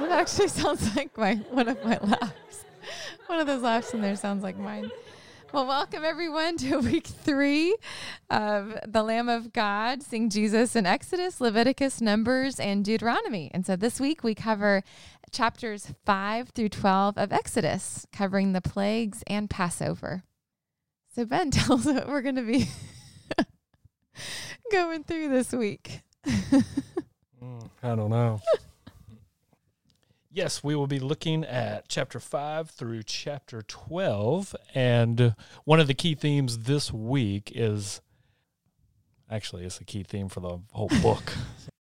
That actually sounds like my one of my laughs. One of those laughs in there sounds like mine. Well, welcome everyone to week three of the Lamb of God, Seeing Jesus in Exodus, Leviticus, Numbers, and Deuteronomy. And so this week we cover chapters five through 12 of Exodus, covering the plagues and Passover. So, Ben, tell us what we're going to be going through this week. Mm, I don't know. Yes, we will be looking at chapter 5 through chapter 12. And one of the key themes this week is actually, it's a key theme for the whole book.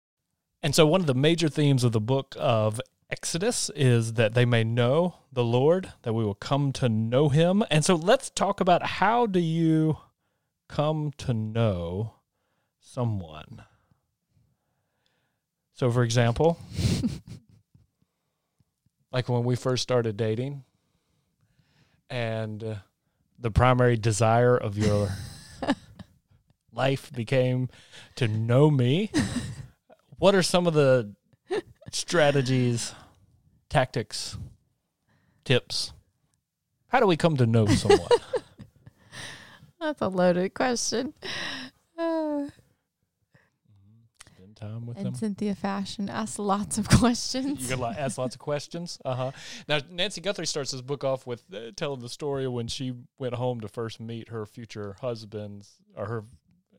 and so, one of the major themes of the book of Exodus is that they may know the Lord, that we will come to know him. And so, let's talk about how do you come to know someone? So, for example, like when we first started dating, and uh, the primary desire of your life became to know me, what are some of the strategies, tactics, tips? How do we come to know someone? That's a loaded question. Uh, time with and them. Cynthia Fashion asks lots of questions. You can li- ask lots of questions. Uh huh. Now, Nancy Guthrie starts this book off with uh, telling the story of when she went home to first meet her future husband's or her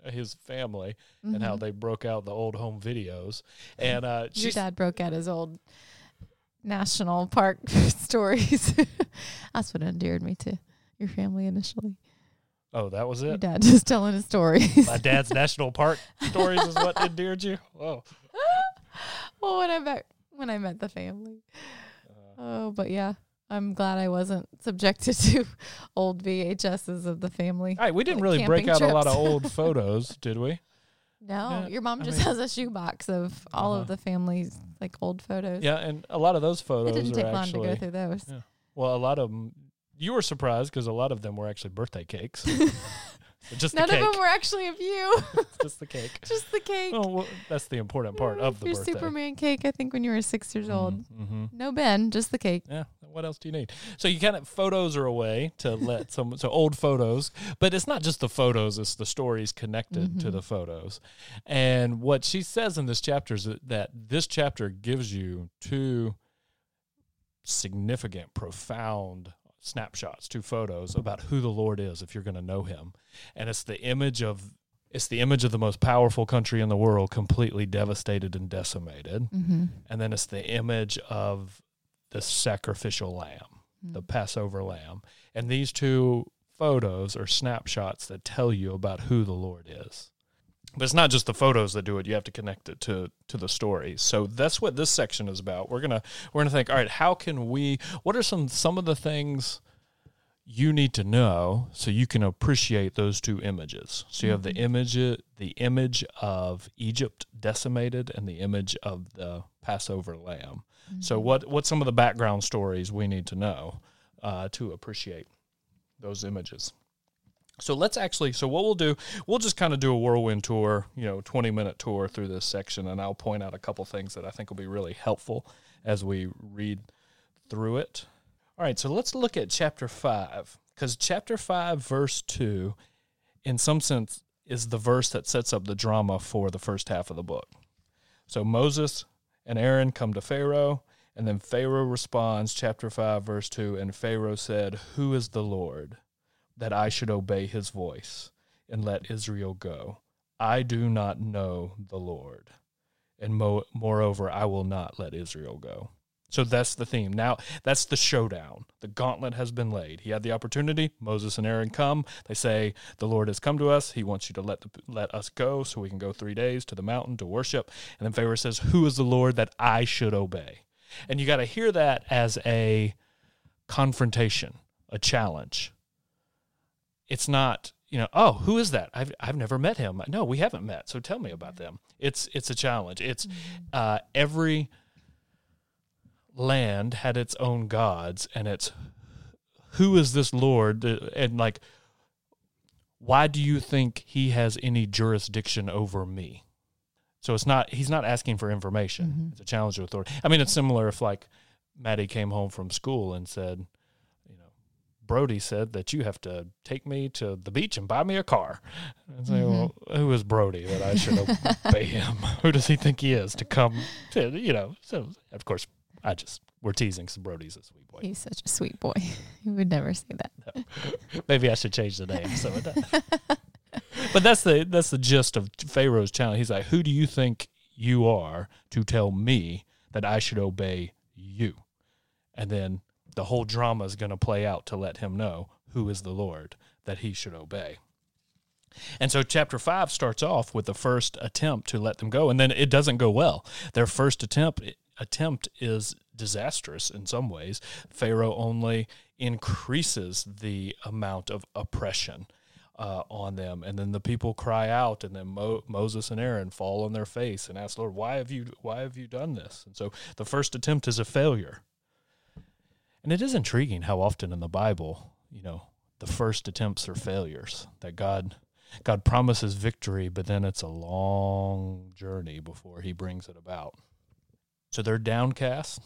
his family and how Mhm. they broke out the old home videos. And uh, Your dad broke out his old national park stories. That's what endeared me to your family initially. Oh, that was Your it. dad just telling his stories. My dad's national park stories is what endeared you. Oh, well, when I met when I met the family. Oh, but yeah, I'm glad I wasn't subjected to old VHSs of the family. all right. We didn't really break out camping a lot of old photos, did we? No, Yeah, your mom I just mean- has a shoebox of all Uh-huh. of the family's like old photos. Yeah, and a lot of those photos. it didn't take long to go through those. Yeah. well, a lot of them. You were surprised because a lot of them were actually birthday cakes. just the None of them were actually of you. just the cake. just the cake. Oh, well, that's the important part of the your birthday. Superman cake, I think, when you were six years old. hmm No Ben, just the cake. Yeah. What else do you need? So you kind of photos are a way to let some so old photos, but it's not just the photos; it's the stories connected to Mhm. the photos. And what she says in this chapter is that, that this chapter gives you two significant, profound snapshots, two photos about who the Lord is if you're going to know Him, and it's the image of it's the image of the most powerful country in the world completely devastated and decimated Mm-hmm. and then it's the image of the sacrificial lamb, the Passover lamb. And these two photos are snapshots that tell you about who the Lord is. But it's not just the photos that do it, you have to connect it to to the story So that's what this section is about. We're going to we're to think, all right, how can we what are some some of the things you need to know so you can appreciate those two images. So you have the image the image of Egypt decimated and the image of the Passover lamb. So what what's some of the background stories we need to know uh, to appreciate those images? So let's actually so what we'll do we'll just kind of do a whirlwind tour, you know, 20 minute tour through this section and I'll point out a couple things that I think will be really helpful as we read through it. All right, so let's look at chapter 5 cuz chapter 5 verse 2 in some sense is the verse that sets up the drama for the first half of the book. So Moses and Aaron come to Pharaoh, and then Pharaoh responds, chapter 5, verse 2 And Pharaoh said, Who is the Lord that I should obey his voice and let Israel go? I do not know the Lord. And mo- moreover, I will not let Israel go. So that's the theme. Now, that's the showdown. The gauntlet has been laid. He had the opportunity. Moses and Aaron come. They say, The Lord has come to us. He wants you to let, the, let us go so we can go three days to the mountain to worship. And then Pharaoh says, Who is the Lord that I should obey? And you got to hear that as a confrontation, a challenge. It's not, you know, oh, who is that? I've, I've never met him. No, we haven't met. So tell me about them. It's, it's a challenge. It's uh, every land had its own gods, and it's who is this Lord? And like, why do you think he has any jurisdiction over me? So it's not he's not asking for information. Mhm. It's a challenge to authority. I mean, it's similar if like Maddie came home from school and said, Brody said that you have to take me to the beach and buy me a car. And say, mm-hmm. well, who is Brody that I should obey him? who does he think he is to come to, you know? So of course, I just we're teasing. So Brody's a sweet boy. He's such a sweet boy. He would never say that. Maybe I should change the name. So but that's the that's the gist of Pharaoh's challenge. He's like, "Who do you think you are to tell me that I should obey you?" And then the whole drama is going to play out to let him know who is the Lord that he should obey. And so chapter 5 starts off with the first attempt to let them go and then it doesn't go well. Their first attempt attempt is disastrous in some ways. Pharaoh only increases the amount of oppression uh, on them, and then the people cry out, and then Mo- Moses and Aaron fall on their face and ask, "Lord, why have you why have you done this?" And so the first attempt is a failure. And it is intriguing how often in the Bible, you know, the first attempts are failures. That God God promises victory, but then it's a long journey before He brings it about. So they're downcast,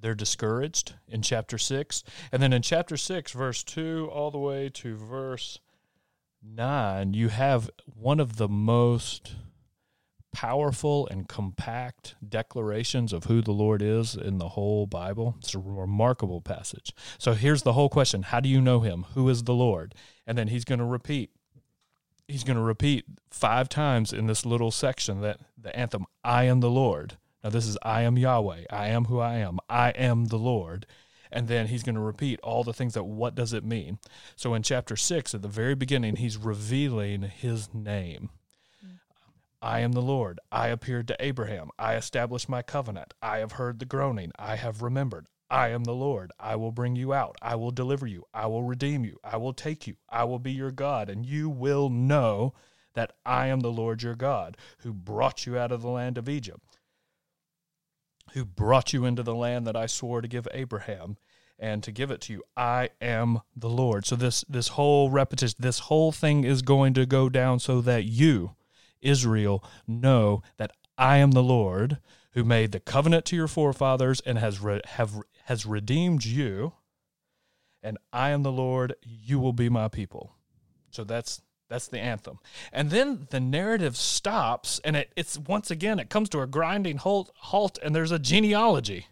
they're discouraged in chapter 6. And then in chapter 6, verse 2, all the way to verse 9, you have one of the most powerful and compact declarations of who the Lord is in the whole Bible. It's a remarkable passage. So here's the whole question How do you know him? Who is the Lord? And then he's going to repeat. He's going to repeat five times in this little section that the anthem, I am the Lord. Now, this is I am Yahweh. I am who I am. I am the Lord. And then he's going to repeat all the things that what does it mean? So in chapter 6, at the very beginning, he's revealing his name. I am the Lord. I appeared to Abraham. I established my covenant. I have heard the groaning. I have remembered. I am the Lord. I will bring you out. I will deliver you. I will redeem you. I will take you. I will be your God, and you will know that I am the Lord your God, who brought you out of the land of Egypt, who brought you into the land that I swore to give Abraham and to give it to you. I am the Lord. So this this whole repetition, this whole thing is going to go down so that you Israel know that I am the Lord who made the covenant to your forefathers and has re- have has redeemed you and I am the Lord you will be my people. So that's that's the anthem. And then the narrative stops and it, it's once again it comes to a grinding halt halt and there's a genealogy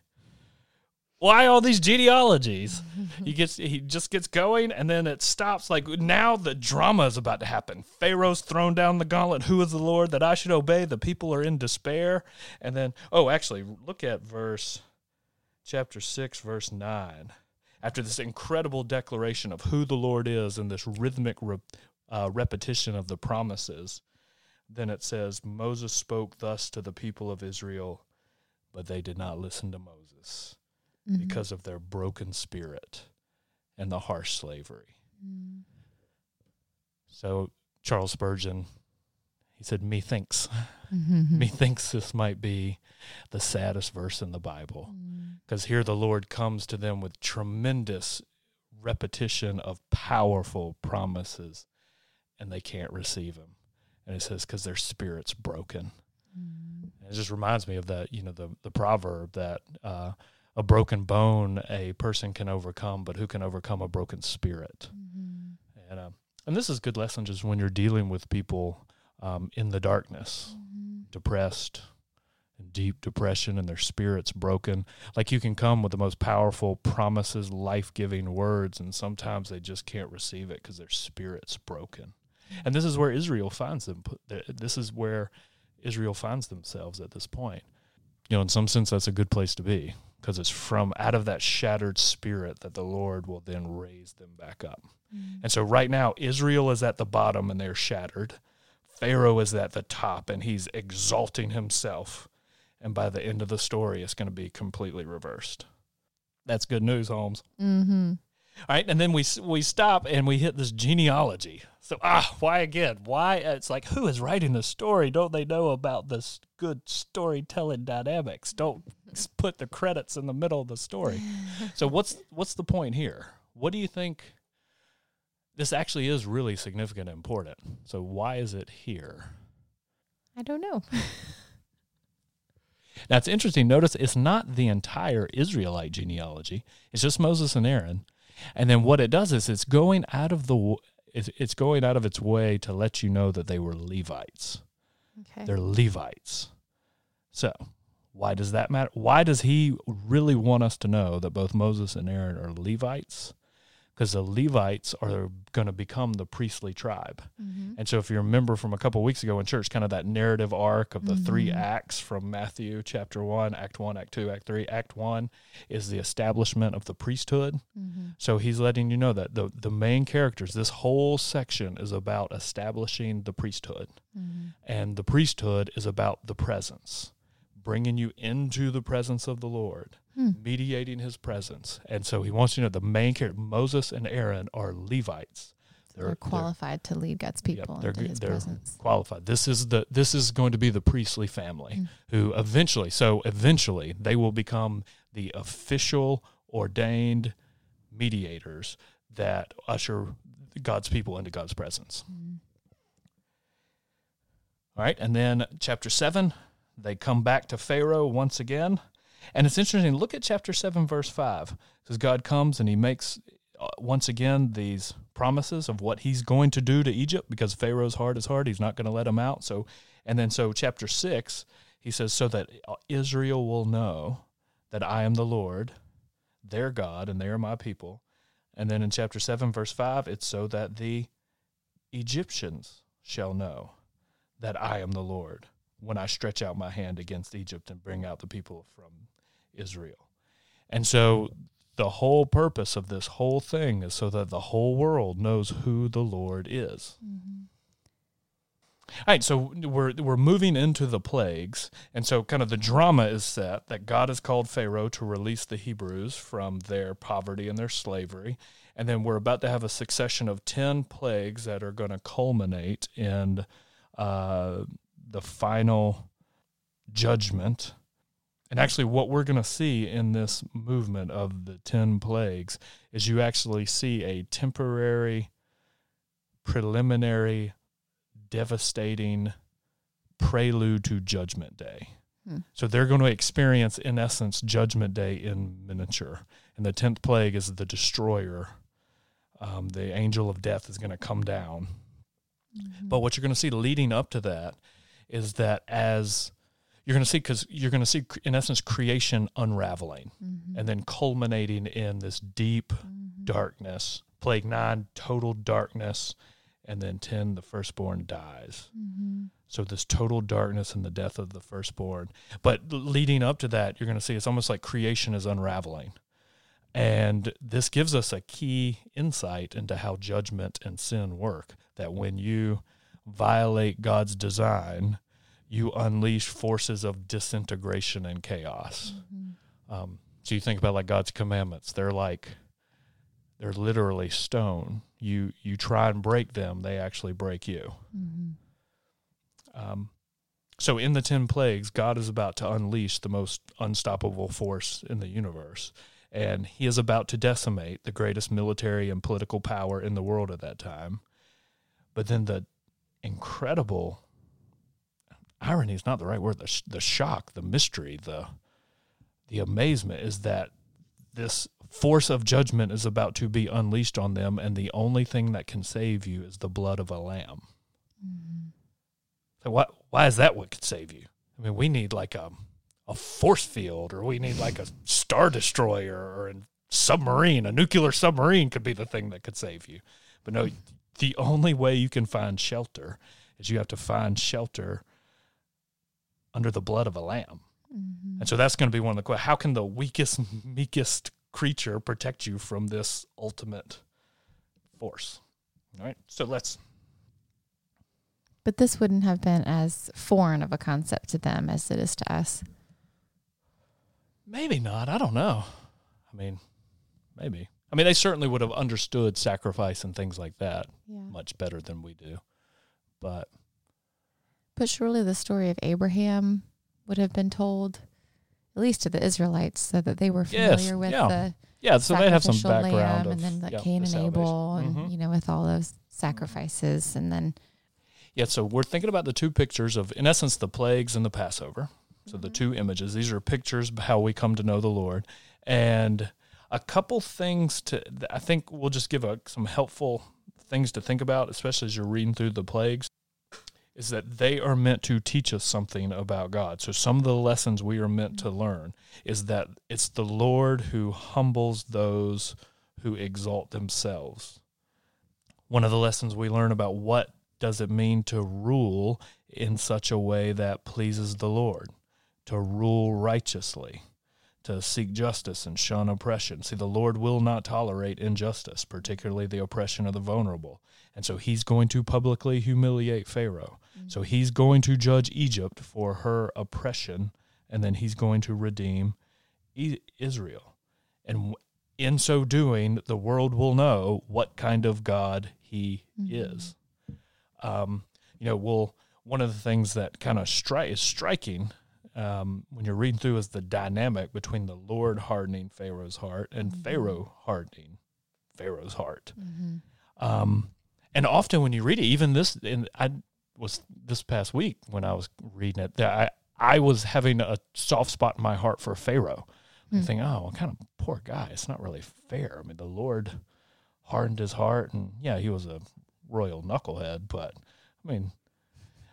why all these genealogies? he gets he just gets going and then it stops. Like now the drama is about to happen. Pharaoh's thrown down the gauntlet. Who is the Lord that I should obey? The people are in despair. And then oh actually look at verse chapter six, verse nine. After this incredible declaration of who the Lord is and this rhythmic re, uh, repetition of the promises, then it says Moses spoke thus to the people of Israel, but they did not listen to Moses Mm-hmm. because of their broken spirit and the harsh slavery. Mm-hmm. So Charles Spurgeon, he said, "Methinks, Mm-hmm. methinks this might be the saddest verse in the Bible, because here the Lord comes to them with tremendous repetition of powerful promises, and they can't receive Him." And it says, "Because their spirit's broken." Mm-hmm. It just reminds me of that, you know, the the proverb that. Uh, a broken bone a person can overcome, but who can overcome a broken spirit? Mm-hmm. And uh, and this is good lesson just when you're dealing with people um, in the darkness, Mm-hmm. depressed, in deep depression, and their spirits broken. Like you can come with the most powerful promises, life giving words, and sometimes they just can't receive it because their spirit's broken. And this is where Israel finds them. This is where Israel finds themselves at this point. You know, in some sense, that's a good place to be because it's from out of that shattered spirit that the Lord will then raise them back up. Mm-hmm. And so right now, Israel is at the bottom and they're shattered. Pharaoh is at the top and he's exalting himself. And by the end of the story, it's going to be completely reversed. That's good news, Holmes. Mm-hmm. All right, and then we we stop and we hit this genealogy. So ah, why again? Why it's like who is writing the story? Don't they know about this good storytelling dynamics? Don't put the credits in the middle of the story. so what's what's the point here? What do you think? This actually is really significant and important. So why is it here? I don't know. Now it's interesting. Notice it's not the entire Israelite genealogy. It's just Moses and Aaron. And then what it does is it's going out of the it's, it's going out of its way to let you know that they were Levites. Okay. They're Levites. So why does that matter? Why does he really want us to know that both Moses and Aaron are Levites? Because the Levites are going to become the priestly tribe. Mhm. And so, if you remember from a couple weeks ago in church, kind of that narrative arc of the three Mhm. acts from Matthew chapter one, Act one, Act two, Act three. Act one is the establishment of the priesthood. Mhm. So he's letting you know that the the main characters, this whole section is about establishing the priesthood, Mhm. and the priesthood is about the presence, bringing you into the presence of the Lord Hmm. mediating his presence. And so he wants you to know the main character, Moses and Aaron, are Levites. They're, qualified to lead God's Yep, people they're into His they're presence. qualified. This is the this is going to be the priestly family Mm. who eventually so eventually they will become the official ordained mediators that usher God's people into God's presence. Mhm. All right, and then chapter 7, they come back to Pharaoh once again. And it's interesting, look at chapter 7 verse 5. Says God comes and he makes uh, once again these promises of what he's going to do to Egypt because Pharaoh's heart is hard, he's not going to let him out. So and then so chapter 6, he says so that Israel will know that I am the Lord, their God, and they are my people. And then in chapter 7 verse 5, it's so that the Egyptians shall know that I am the Lord when I stretch out my hand against Egypt and bring out the people from Israel. And so the whole purpose of this whole thing is so that the whole world knows who the Lord is. Mhm. All right, so we're we're moving into the plagues, and so kind of the drama is set that God has called Pharaoh to release the Hebrews from their poverty and their slavery, and then we're about to have a succession of ten plagues that are going to culminate in uh, the final judgment. And actually, what we're going to see in this movement of the ten plagues is you actually see a temporary, preliminary devastating prelude to Judgment Day. Hmm. So they're going to experience, in essence, Judgment Day in miniature. And the tenth plague is the destroyer. Um, the angel of death is going to come down. Mhm. But what you're going to see leading up to that is that as you're going to see, because you're going to see, in essence, creation unraveling Mhm. and then culminating in this deep Mhm. darkness. Plague nine, total darkness. And then 10, the firstborn dies. Mhm. So this total darkness and the death of the firstborn. But leading up to that, you're going to see it's almost like creation is unraveling. And this gives us a key insight into how judgment and sin work. That when you violate God's design, you unleash forces of disintegration and chaos. Mhm. Um, so you think about like God's commandments; they're like they're literally stone. You you try and break them, they actually break you. Mhm. Um, so in the ten plagues, God is about to unleash the most unstoppable force in the universe, and He is about to decimate the greatest military and political power in the world at that time. But then the incredible irony is not the right word. The, the shock, the mystery, the the amazement is that this force of judgment is about to be unleashed on them, and the only thing that can save you is the blood of a lamb. Mhm. So why why is that what could save you? I mean, we need like a a force field, or we need like a star destroyer, or a submarine. A nuclear submarine could be the thing that could save you. But no, the only way you can find shelter is you have to find shelter under the blood of a lamb. Mhm. And so that's going to be one of the questions. How can the weakest, meekest creature protect you from this ultimate force? All right. So let's But this wouldn't have been as foreign of a concept to them as it is to us. Maybe not. I don't know. I mean, maybe. I mean, they certainly would have understood sacrifice and things like that Yeah. much better than we do. But But surely the story of Abraham would have been told, at least to the Israelites, so that they were Yes, familiar with yeah. the yeah, so they have some background lamb, of and then like yeah, Cain the and. Abel, and Mhm. you know, with all those sacrifices, and then Yeah, so we're thinking about the two pictures of, in essence, the plagues and the Passover. So the two images, these are pictures of how we come to know the Lord. And a couple things to, I think we'll just give a, some helpful things to think about, especially as you're reading through the plagues, is that they are meant to teach us something about God. So some of the lessons we are meant to learn is that it's the Lord who humbles those who exalt themselves. One of the lessons we learn about what does it mean to rule in such a way that pleases the Lord, to rule righteously, to seek justice and shun oppression. See, the Lord will not tolerate injustice, particularly the oppression of the vulnerable. And so he's going to publicly humiliate Pharaoh. Mm-hmm. So he's going to judge Egypt for her oppression, and then he's going to redeem Israel. And in so doing, the world will know what kind of God he mm-hmm. is. Um, you know, we'll, one of the things that kind of stri- is striking um, when you're reading through is the dynamic between the Lord hardening Pharaoh's heart and mm-hmm. Pharaoh hardening Pharaoh's heart. Mm-hmm. Um, and often when you read it, even this, and I was this past week when I was reading it, that I I was having a soft spot in my heart for Pharaoh. Mm. Thinking, oh, well, kind of poor guy. It's not really fair. I mean, the Lord hardened his heart, and yeah, he was a royal knucklehead, but I mean,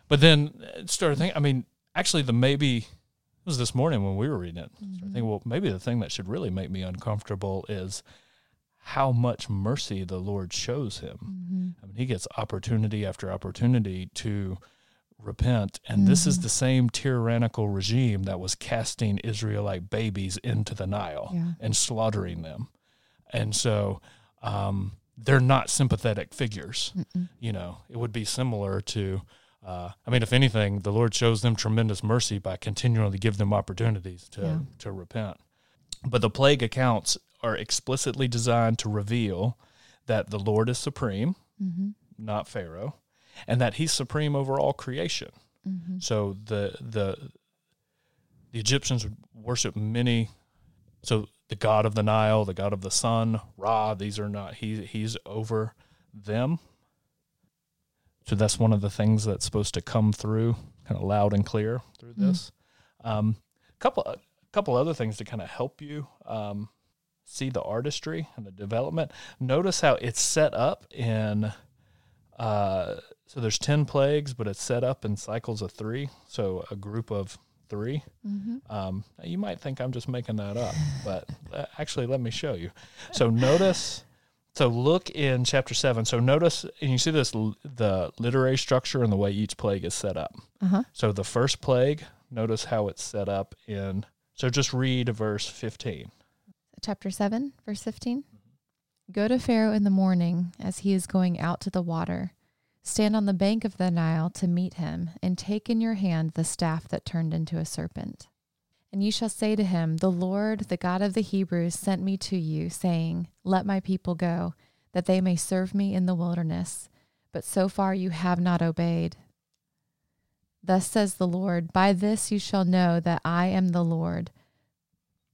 but then started thinking. I mean, actually, the maybe it was this morning when we were reading it. Mm-hmm. I think, well, maybe the thing that should really make me uncomfortable is how much mercy the Lord shows him. Mm-hmm. I mean, he gets opportunity after opportunity to repent. And mm-hmm. this is mm-hmm. the same tyrannical regime that was casting Israelite babies into the Nile yeah. and slaughtering them. And so um, they're not sympathetic figures. Mm-mm. You know, it would be similar to. Uh, I mean, if anything, the Lord shows them tremendous mercy by continually give them opportunities to yeah. to repent. But the plague accounts are explicitly designed to reveal that the Lord is supreme, mm-hmm. not Pharaoh, and that he's supreme over all creation. Mm-hmm. So the the the Egyptians worship many so the god of the Nile, the god of the sun, Ra, these are not he he's over them. So that's one of the things that's supposed to come through kind of loud and clear through mm-hmm. this. Um, couple a couple other things to kind of help you um, see the artistry and the development. Notice how it's set up in. Uh, so there's ten plagues, but it's set up in cycles of three. So a group of 3 mm-hmm. um, you might think I'm just making that up, but uh, actually, let me show you. So notice. So look in chapter seven. So notice, and you see this the literary structure and the way each plague is set up. Uh-huh. So the first plague, notice how it's set up in. So just read verse fifteen chapter 7, verse 15. Go to Pharaoh in the morning as he is going out to the water. Stand on the bank of the Nile to meet him, and take in your hand the staff that turned into a serpent. And you shall say to him, The Lord, the God of the Hebrews, sent me to you, saying, Let my people go, that they may serve me in the wilderness. But so far you have not obeyed. Thus says the Lord, By this you shall know that I am the Lord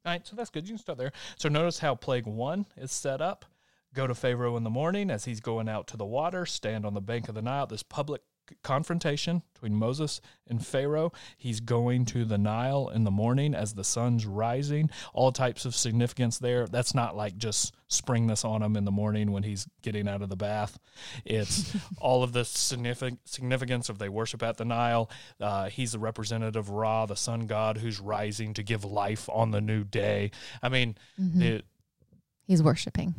all right, so that's good. You can start there. So notice how plague one is set up. Go to Pharaoh in the morning as he's going out to the water, stand on the bank of the Nile. This public confrontation between Moses and Pharaoh. He's going to the Nile in the morning as the sun's rising. All types of significance there. That's not like just spring this on him in the morning when he's getting out of the bath. It's all of the significance of they worship at the Nile. Uh, he's the representative of Ra, the sun god, who's rising to give life on the new day. I mean, mm-hmm. he's worshiping.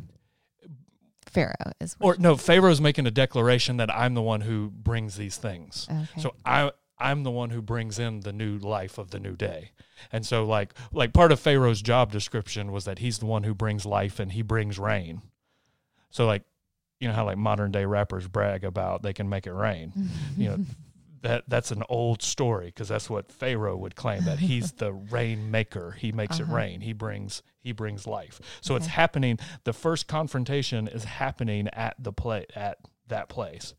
Pharaoh is. Or no, Pharaoh's making a declaration that I'm the one who brings these things. Okay. So I I'm the one who brings in the new life of the new day. And so like like part of Pharaoh's job description was that he's the one who brings life and he brings rain. So like you know how like modern day rappers brag about they can make it rain. you know, that that's an old story because that's what Pharaoh would claim that he's the rain maker. He makes uh-huh. it rain. He brings he brings life. So okay. it's happening. The first confrontation is happening at the play at that place.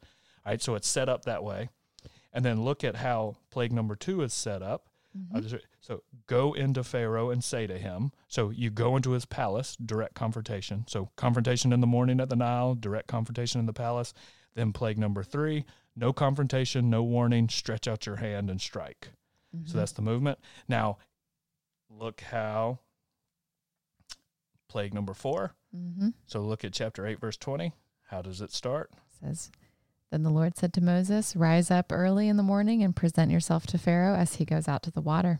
All right, so it's set up that way, and then look at how plague number two is set up. Mm-hmm. So go into Pharaoh and say to him. So you go into his palace, direct confrontation. So confrontation in the morning at the Nile, direct confrontation in the palace. Then plague number three, no confrontation, no warning, stretch out your hand and strike. Mm-hmm. So that's the movement. Now, look how plague number four. mm-hmm. So look at chapter 8, verse 20. How does it start? says, Then the Lord said to Moses, Rise up early in the morning and present yourself to Pharaoh as he goes out to the water.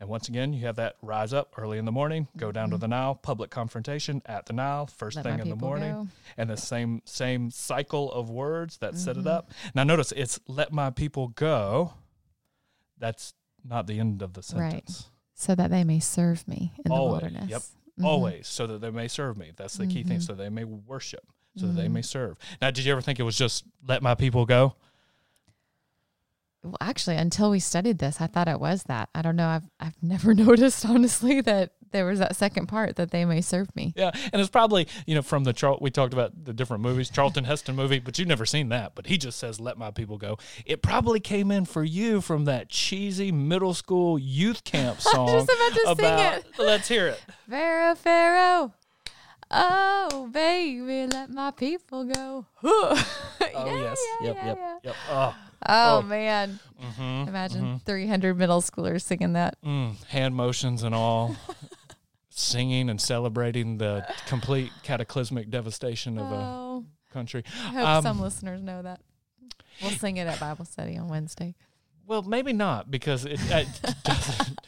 And once again, you have that rise up early in the morning, go down to Mhm. the Nile, public confrontation at the Nile, first Let thing in the morning, go. and the same same cycle of words that set it Mhm. up. Now notice it's let my people go. That's not the end of the sentence. Right. So that they may serve me in Always, the wilderness. yep. Mhm. Always, so that they may serve me. That's the key thing. Mhm. So they may worship, so that they Mhm. may serve. Now, did you ever think it was just let my people go? Well, actually, until we studied this, I thought it was that. I don't know. I've I've never noticed honestly that there was that second part that they may serve me. Yeah, and it's probably you know from the Char- we talked about the different movies, Charlton Heston movie, but you've never seen that. But he just says, "Let my people go." It probably came in for you from that cheesy middle school youth camp song. Just about to sing it. Let's hear it. Pharaoh, Pharaoh. Oh, baby, let my people go. oh, Oh yes, yep, yep, yep. Oh, Oh, Oh. man. mm-hmm, Imagine 300 middle schoolers singing that. mm, hand motions and all, singing and celebrating the complete cataclysmic devastation of a Oh, country. I hope Um, some listeners know that. We'll sing it at Bible study on Wednesday. Well, maybe not because it, it doesn't.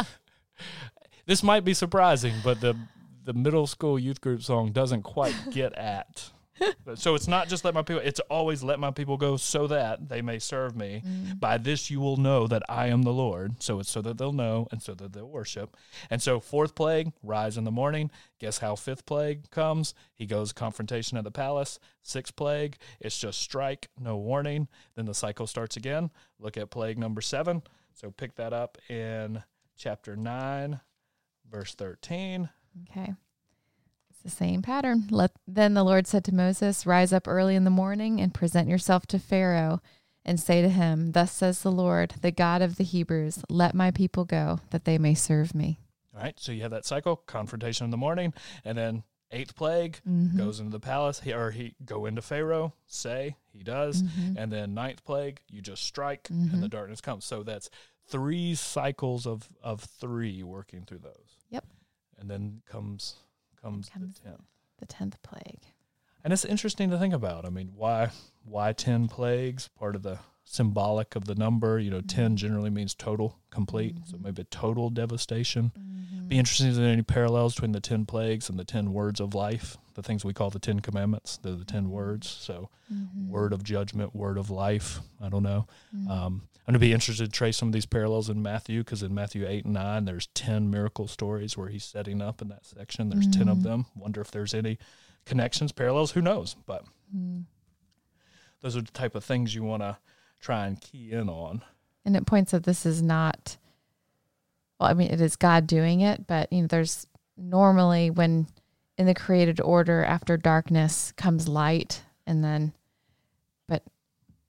this might be surprising, but the the middle school youth group song doesn't quite get at. So it's not just let my people. It's always let my people go so that they may serve me. Mm. By this you will know that I am the Lord. So it's so that they'll know and so that they'll worship. And so fourth plague, rise in the morning. Guess how fifth plague comes? He goes confrontation at the palace. Sixth plague, it's just strike, no warning. Then the cycle starts again. Look at plague number seven. So pick that up in chapter nine, verse thirteen. Okay. The same pattern. Let then the Lord said to Moses, Rise up early in the morning and present yourself to Pharaoh and say to him, Thus says the Lord, the God of the Hebrews, let my people go, that they may serve me. All right. So you have that cycle, confrontation in the morning, and then eighth plague Mhm. goes into the palace. He, or he go into Pharaoh, say he does. Mhm. and then ninth plague you just strike Mhm. and the darkness comes so that's three cycles of of three working through those Yep. and then comes comes, comes- the 10th The tenth plague. and it's interesting to think about. I mean why why 10 plagues? Part of the symbolic of the number you know 10 generally means total complete so Mhm. maybe total devastation Mhm. be interesting if there are any parallels between the 10 plagues and the 10 words of life the things we call the 10 commandments they're the 10 words so Mhm. word of judgment word of life i don't know Mhm. um, I'm going to be interested to trace some of these parallels in Matthew because in Matthew 8 and 9, there's 10 miracle stories where he's setting up in that section. There's 10 of them. Wonder if there's any connections, parallels. Who knows? But those are the type of things you want to try and key in on. And it points that this is not, well, I mean, it is God doing it, but, you know, there's normally when in the created order after darkness comes light, and then, but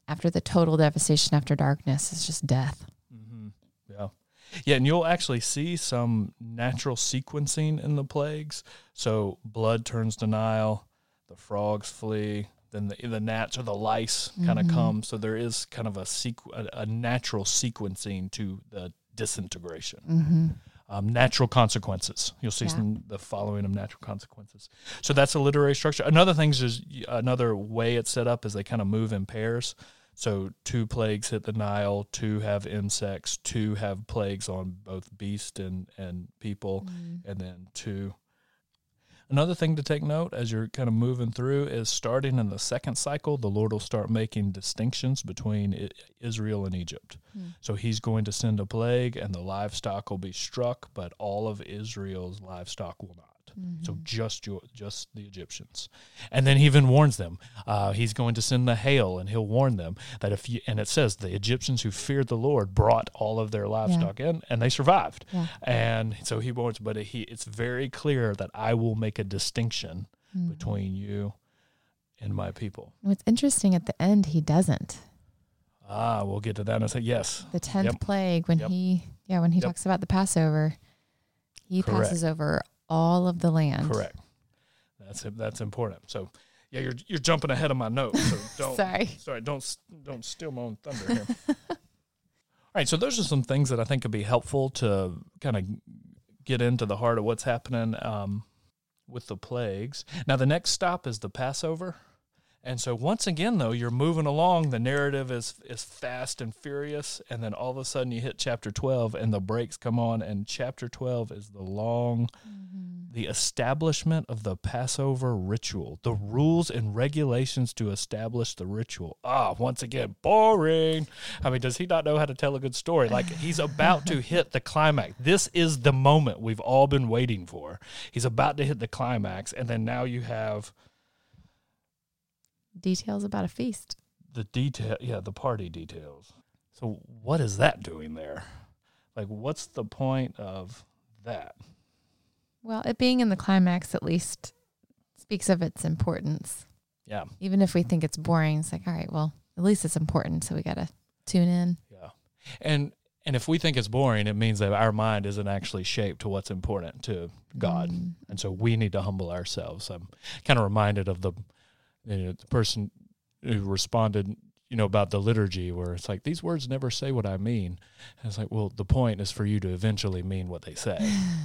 after the total devastation after darkness is just death. Mm-hmm. Yeah. Yeah, and you'll actually see some natural sequencing in the plagues. So blood turns to Nile, the frogs flee, then the, the gnats or the lice kind of Mhm. come. So there is kind of a, sequ- a, a natural sequencing to the disintegration. Mm-hmm. um, natural consequences. You'll see Yeah. some the following of natural consequences. So that's a literary structure. Another thing is another way it's set up is they kind of move in pairs. So two plagues hit the Nile, two have insects, two have plagues on both beast and and people, and then two. Another thing to take note as you're kind of moving through is starting in the second cycle, the Lord will start making distinctions between Israel and Egypt. Mm. So he's going to send a plague, and the livestock will be struck, but all of Israel's livestock will not. Mm-hmm. So just your, just the Egyptians, and then he even warns them. Uh, he's going to send the hail, and he'll warn them that if you and it says the Egyptians who feared the Lord brought all of their livestock in, and they survived. Yeah. And so he warns, but he it's very clear that I will make a distinction Mhm. between you and my people. What's interesting at the end, he doesn't. Ah, we'll get to that in a second. Yes, The tenth Yep. plague, when Yep. he, yeah, when he Yep. talks about the Passover, he Correct. passes over all of the land. correct. That's that's important. So, yeah, you're you're jumping ahead of my notes. So don't Sorry. sorry, don't don't steal my own thunder here. All right, so those are some things that I think could be helpful to kind of get into the heart of what's happening um, with the plagues. Now, the next stop is the Passover. And so once again though, you're moving along, the narrative is is fast and furious, and then all of a sudden you hit chapter 12 and the brakes come on and chapter 12 is the long mm-hmm. the establishment of the Passover ritual, the rules and regulations to establish the ritual. Ah, once again, boring. I mean, does he not know how to tell a good story? Like he's about to hit the climax. This is the moment we've all been waiting for. He's about to hit the climax and then now you have details about a feast. The detail, yeah, the party details. So, what is that doing there? Like, what's the point of that? Well, it being in the climax at least speaks of its importance. Yeah. Even if we think it's boring, it's like, all right, well, at least it's important, so we got to tune in. Yeah. And and if we think it's boring, it means that our mind isn't actually shaped to what's important to God. Mm. And so we need to humble ourselves. I'm kind of reminded of the you know, the person who responded, you know, about the liturgy, where it's like these words never say what I mean. And it's like, well, the point is for you to eventually mean what they say,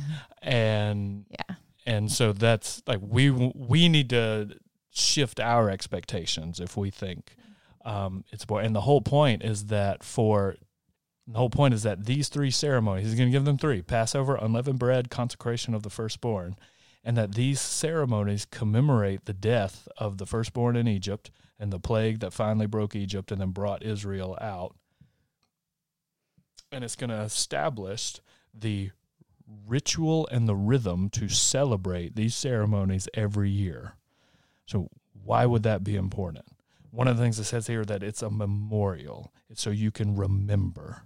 and yeah, and so that's like we we need to shift our expectations if we think um, it's boring. And the whole point is that for the whole point is that these three ceremonies, he's going to give them three Passover, unleavened bread, consecration of the firstborn and that these ceremonies commemorate the death of the firstborn in Egypt and the plague that finally broke Egypt and then brought Israel out. And it's going to establish the ritual and the rhythm to celebrate these ceremonies every year. So, why would that be important? One of the things it says here that it's a memorial, it's so you can remember.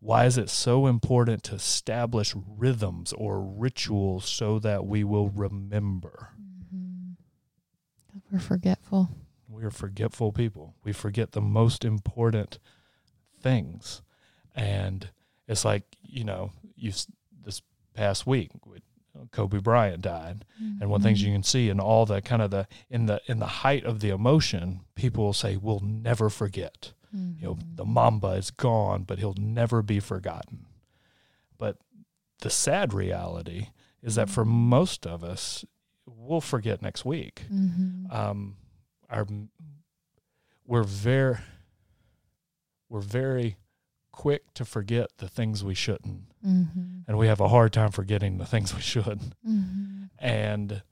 Why is it so important to establish rhythms or rituals so that we will remember? Mm-hmm. We're forgetful. We're forgetful people. We forget the most important things. And it's like, you know, you this past week Kobe Bryant died. Mm-hmm. And one things you can see in all the kind of the in the in the height of the emotion, people will say, We'll never forget. Mm-hmm. You know, the Mamba is gone, but he'll never be forgotten. But the sad reality is that for mm-hmm. most of us, we'll forget next week. Mm-hmm. Um, our we're very we're very quick to forget the things we shouldn't, mm-hmm. and we have a hard time forgetting the things we should. Mm-hmm. And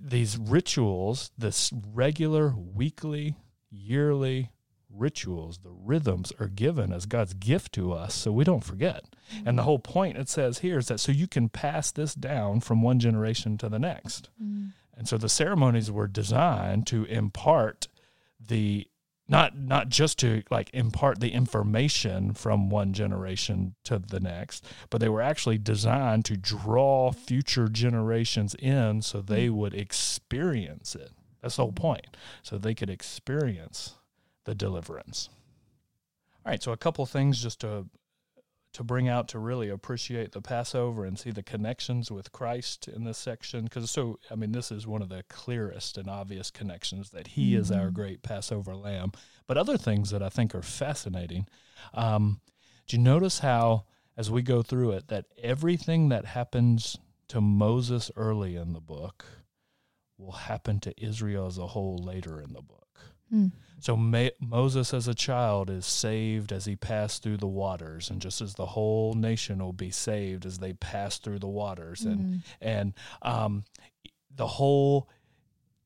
these rituals, this regular, weekly, yearly rituals, the rhythms are given as God's gift to us so we don't forget. Mm-hmm. And the whole point it says here is that so you can pass this down from one generation to the next. Mm-hmm. And so the ceremonies were designed to impart the not not just to like impart the information from one generation to the next, but they were actually designed to draw future generations in so they mm-hmm. would experience it. That's the whole point. So they could experience the deliverance. All right, so a couple things just to to bring out to really appreciate the Passover and see the connections with Christ in this section because so I mean this is one of the clearest and obvious connections that He mm-hmm. is our mm-hmm. great Passover Lamb. But other things that I think are fascinating. Um, do you notice how as we go through it that everything that happens to Moses early in the book will happen to Israel as a whole later in the book. Mm. So Moses, as a child, is saved as he passed through the waters, and just as the whole nation will be saved as they pass through the waters, and and um, the whole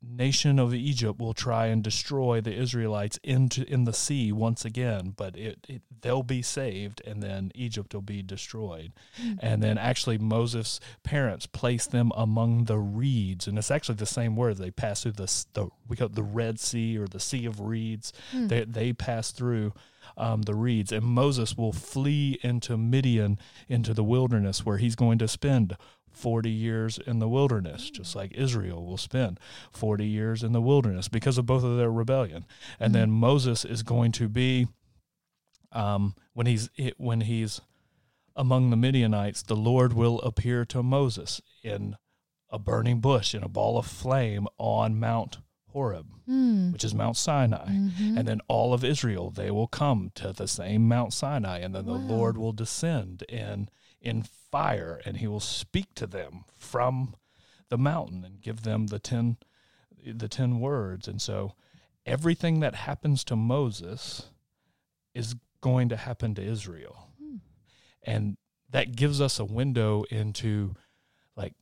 nation of Egypt will try and destroy the Israelites into in the sea once again, but it, it they'll be saved, and then Egypt will be destroyed. Mm-hmm. And then actually Moses' parents place them among the reeds, and it's actually the same word. They pass through the the we call it the Red Sea or the Sea of Reeds. Mm-hmm. They they pass through. Um, the reeds, and Moses will flee into Midian, into the wilderness, where he's going to spend 40 years in the wilderness, just like Israel will spend 40 years in the wilderness because of both of their rebellion. And mm-hmm. then Moses is going to be, um, when he's when he's among the Midianites, the Lord will appear to Moses in a burning bush in a ball of flame on Mount Horeb, Mm. which is Mount Sinai. Mhm. And then all of Israel, they will come to the same Mount Sinai, and then the Lord will descend in in fire, and He will speak to them from the mountain and give them the ten the ten words. And so, everything that happens to Moses is going to happen to Israel, Hmm. and that gives us a window into like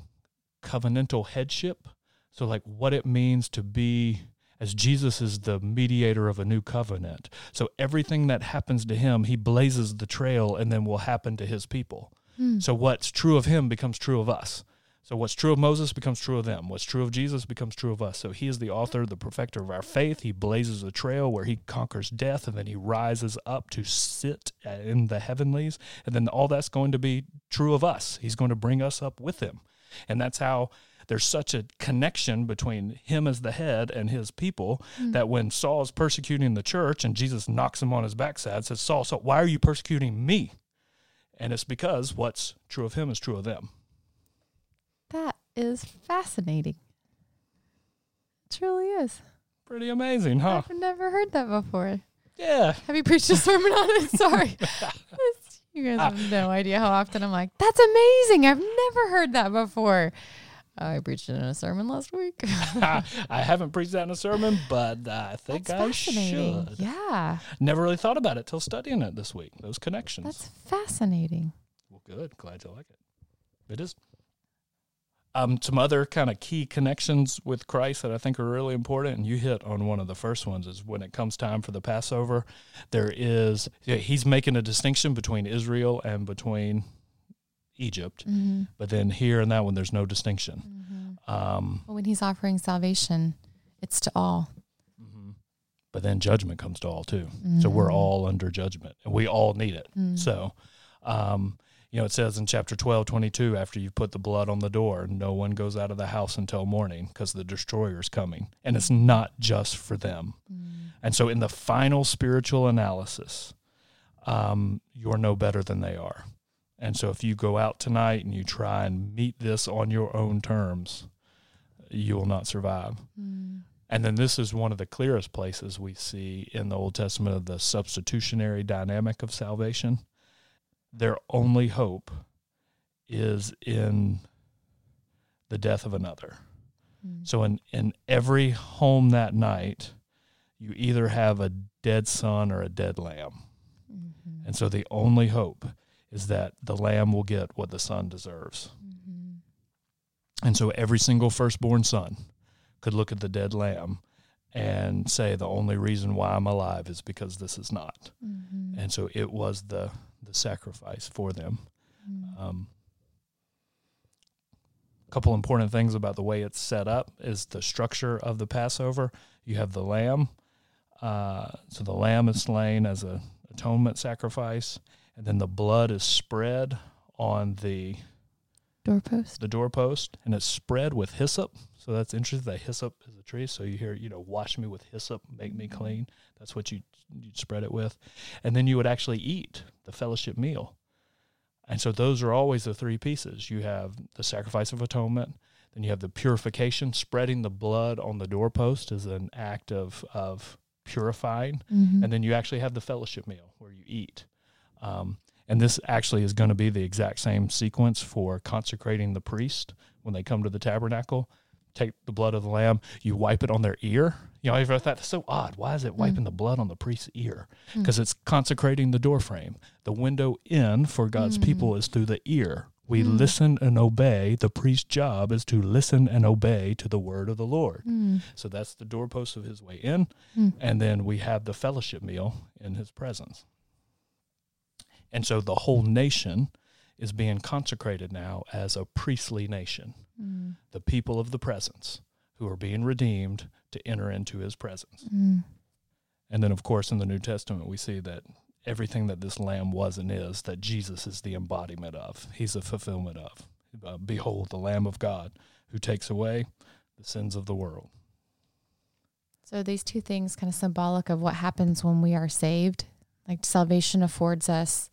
covenantal headship. So, like what it means to be as Jesus is the mediator of a new covenant. So everything that happens to him, he blazes the trail and then will happen to his people. Mm. So what's true of him becomes true of us. So what's true of Moses becomes true of them. What's true of Jesus becomes true of us. So he is the author, the perfecter of our faith. He blazes a trail where he conquers death and then he rises up to sit in the heavenlies. And then all that's going to be true of us. He's going to bring us up with him. And that's how there's such a connection between him as the head and his people Mm. that when Saul is persecuting the church and Jesus knocks him on his backside, says, Saul, Saul, why are you persecuting me? And it's because what's true of him is true of them. That is fascinating. It truly is. Pretty amazing, huh? I've never heard that before. Yeah. Have you preached a sermon on it? Sorry. You guys ah. have no idea how often I'm like, that's amazing. I've never heard that before. I preached it in a sermon last week. I haven't preached that in a sermon, but I think That's I should. Yeah, Never really thought about it till studying it this week. Those connections. that's fascinating. Well, good. Glad you like it. It is. Um, some other kind of key connections with Christ that I think are really important, and you hit on one of the first ones is when it comes time for the Passover, there is yeah, he's making a distinction between Israel and between Egypt, Mm-hmm. but then here and that one there's no distinction. Mm-hmm. Um, Well, when he's offering salvation, it's to all. mhm. but then judgment comes to all too. So we're Mhm. all under judgment, and we all need it. Mm. So, um, you know, it says in chapter 12, 22, after you put the blood on the door, no one goes out of the house until morning because the destroyer's coming. And it's not just for them. Mm. And so, in the final spiritual analysis, um, you're no better than they are. And so, if you go out tonight and you try and meet this on your own terms, you will not survive. Mm. And then this is one of the clearest places we see in the Old Testament of the substitutionary dynamic of salvation. Their only hope is in the death of another. Mm. So in, in every home that night, you either have a dead son or a dead lamb. Mhm. And so the only hope is that the lamb will get what the son deserves. Mhm. And so every single firstborn son could look at the dead lamb and say, the only reason why I'm alive is because this is not. Mhm. And so it was the, the sacrifice for them. Mm. Um, a couple important things about the way it's set up is the structure of the Passover. You have the lamb. Uh, so the lamb is slain as a atonement sacrifice, and then the blood is spread on the Doorpost. the doorpost, and it's spread with hyssop. So that's interesting. That hyssop is a tree. So you hear, you know, wash me with hyssop, make me clean. That's what you you'd spread it with, and then you would actually eat the fellowship meal. And so those are always the three pieces. You have the sacrifice of atonement, then you have the purification. Spreading the blood on the doorpost is an act of of purifying Mhm. and then you actually have the fellowship meal where you eat. Um, and this actually is going to be the exact same sequence for consecrating the priest when they come to the tabernacle. Take the blood of the lamb, you wipe it on their ear. You know, I thought that's so odd. Why is it wiping the blood on the priest's ear? Mm. Because it's consecrating the doorframe. The window in for God's Mm. people is through the ear. We Mm. listen and obey. The priest's job is to listen and obey to the word of the Lord. Mm. So that's the doorpost of his way in. Mm. And then we have the fellowship meal in his presence. And so the whole nation is being consecrated now as a priestly nation, Mm. the people of the presence who are being redeemed to enter into his presence. Mm. And then, of course, in the New Testament, we see that everything that this lamb was and is, that Jesus is the embodiment of, he's the fulfillment of. Uh, Behold, the Lamb of God who takes away the sins of the world. So these two things kind of symbolic of what happens when we are saved. Like salvation affords us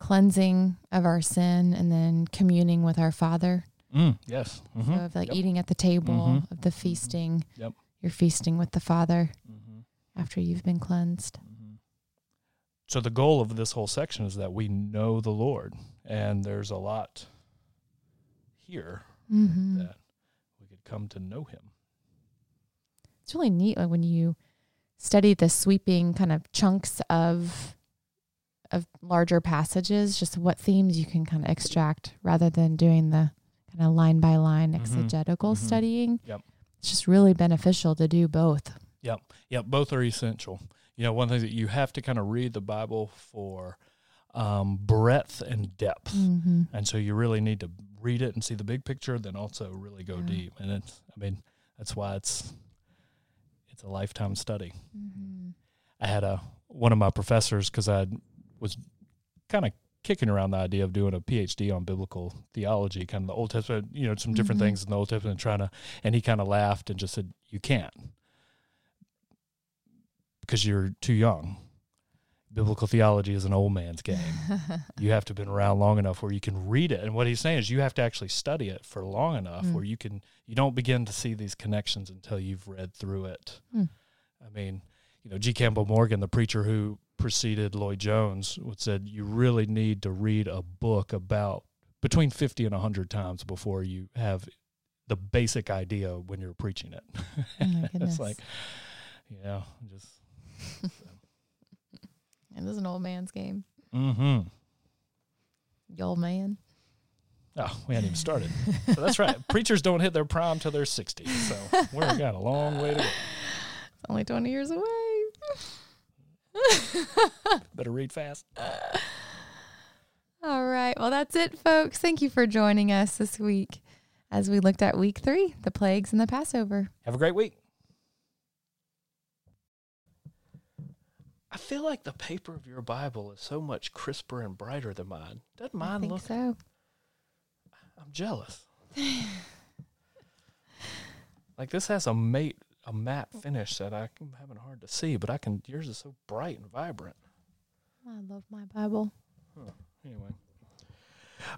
cleansing of our sin and then communing with our Father. Mm, yes. Mhm. So of like Yep. eating at the table, Mhm. of the feasting. Yep. you're feasting with the Father Mm-hmm. after you've been cleansed. Mm-hmm. So the goal of this whole section is that we know the Lord, and there's a lot here Mm-hmm. that we could come to know Him. It's really neat like, when you study the sweeping kind of chunks of of larger passages, just what themes you can kind of extract rather than doing the kind of line by line Mhm. exegetical Mhm. studying. Yep. It's just really beneficial to do both. Yep. Yep. both are essential. You know, one thing that you have to kind of read the Bible for um, breadth and depth. Mm-hmm. And so you really need to read it and see the big picture, then also really go Yeah. deep. And it's, I mean, that's why it's it's a lifetime study. Mm-hmm. I had a one of my professors because I was kind of kicking around the idea of doing a PhD on biblical theology, kind of the Old Testament, you know, some different Mhm. things in the Old Testament, trying to, and he kind of laughed and just said, "You can't because you're too young. Biblical theology is an old man's game. you have to have been around long enough where you can read it. And what he's saying is you have to actually study it for long enough Mm. where you can you don't begin to see these connections until you've read through it. Mm. I mean, you know, G. Campbell Morgan, the preacher who preceded Lloyd Jones, would said you really need to read a book about between fifty and hundred times before you have the basic idea when you're preaching it. Oh it's like, you know, just is an old man's game. mm-hmm. You old man. Oh, we hadn't even started. So that's right. Preachers don't hit their prime till they're 60. So we've got a long way to go. It's only 20 years away. Better read fast. All right. Well, that's it, folks. Thank you for joining us this week as we looked at week three the plagues and the Passover. Have a great week. I feel like the paper of your Bible is so much crisper and brighter than mine. Doesn't I mine think look? so. I'm jealous. like this has a mate, a matte finish that I'm having hard to see, but I can. Yours is so bright and vibrant. I love my Bible. Anyway.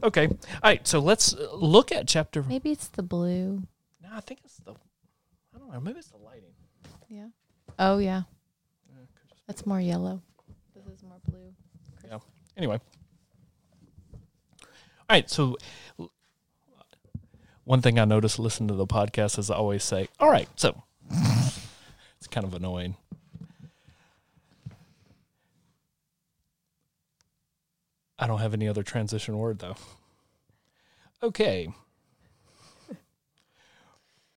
Okay. All right. So let's uh, look at chapter. Maybe it's the blue. No, I think it's the. I don't know. Maybe it's the lighting. Yeah. Oh, yeah. Yeah, That's more yellow. This is more blue. Yeah. Anyway. All right. So one thing I noticed listening to the podcast is I always say, "All right." So it's kind of annoying. I don't have any other transition word though. Okay.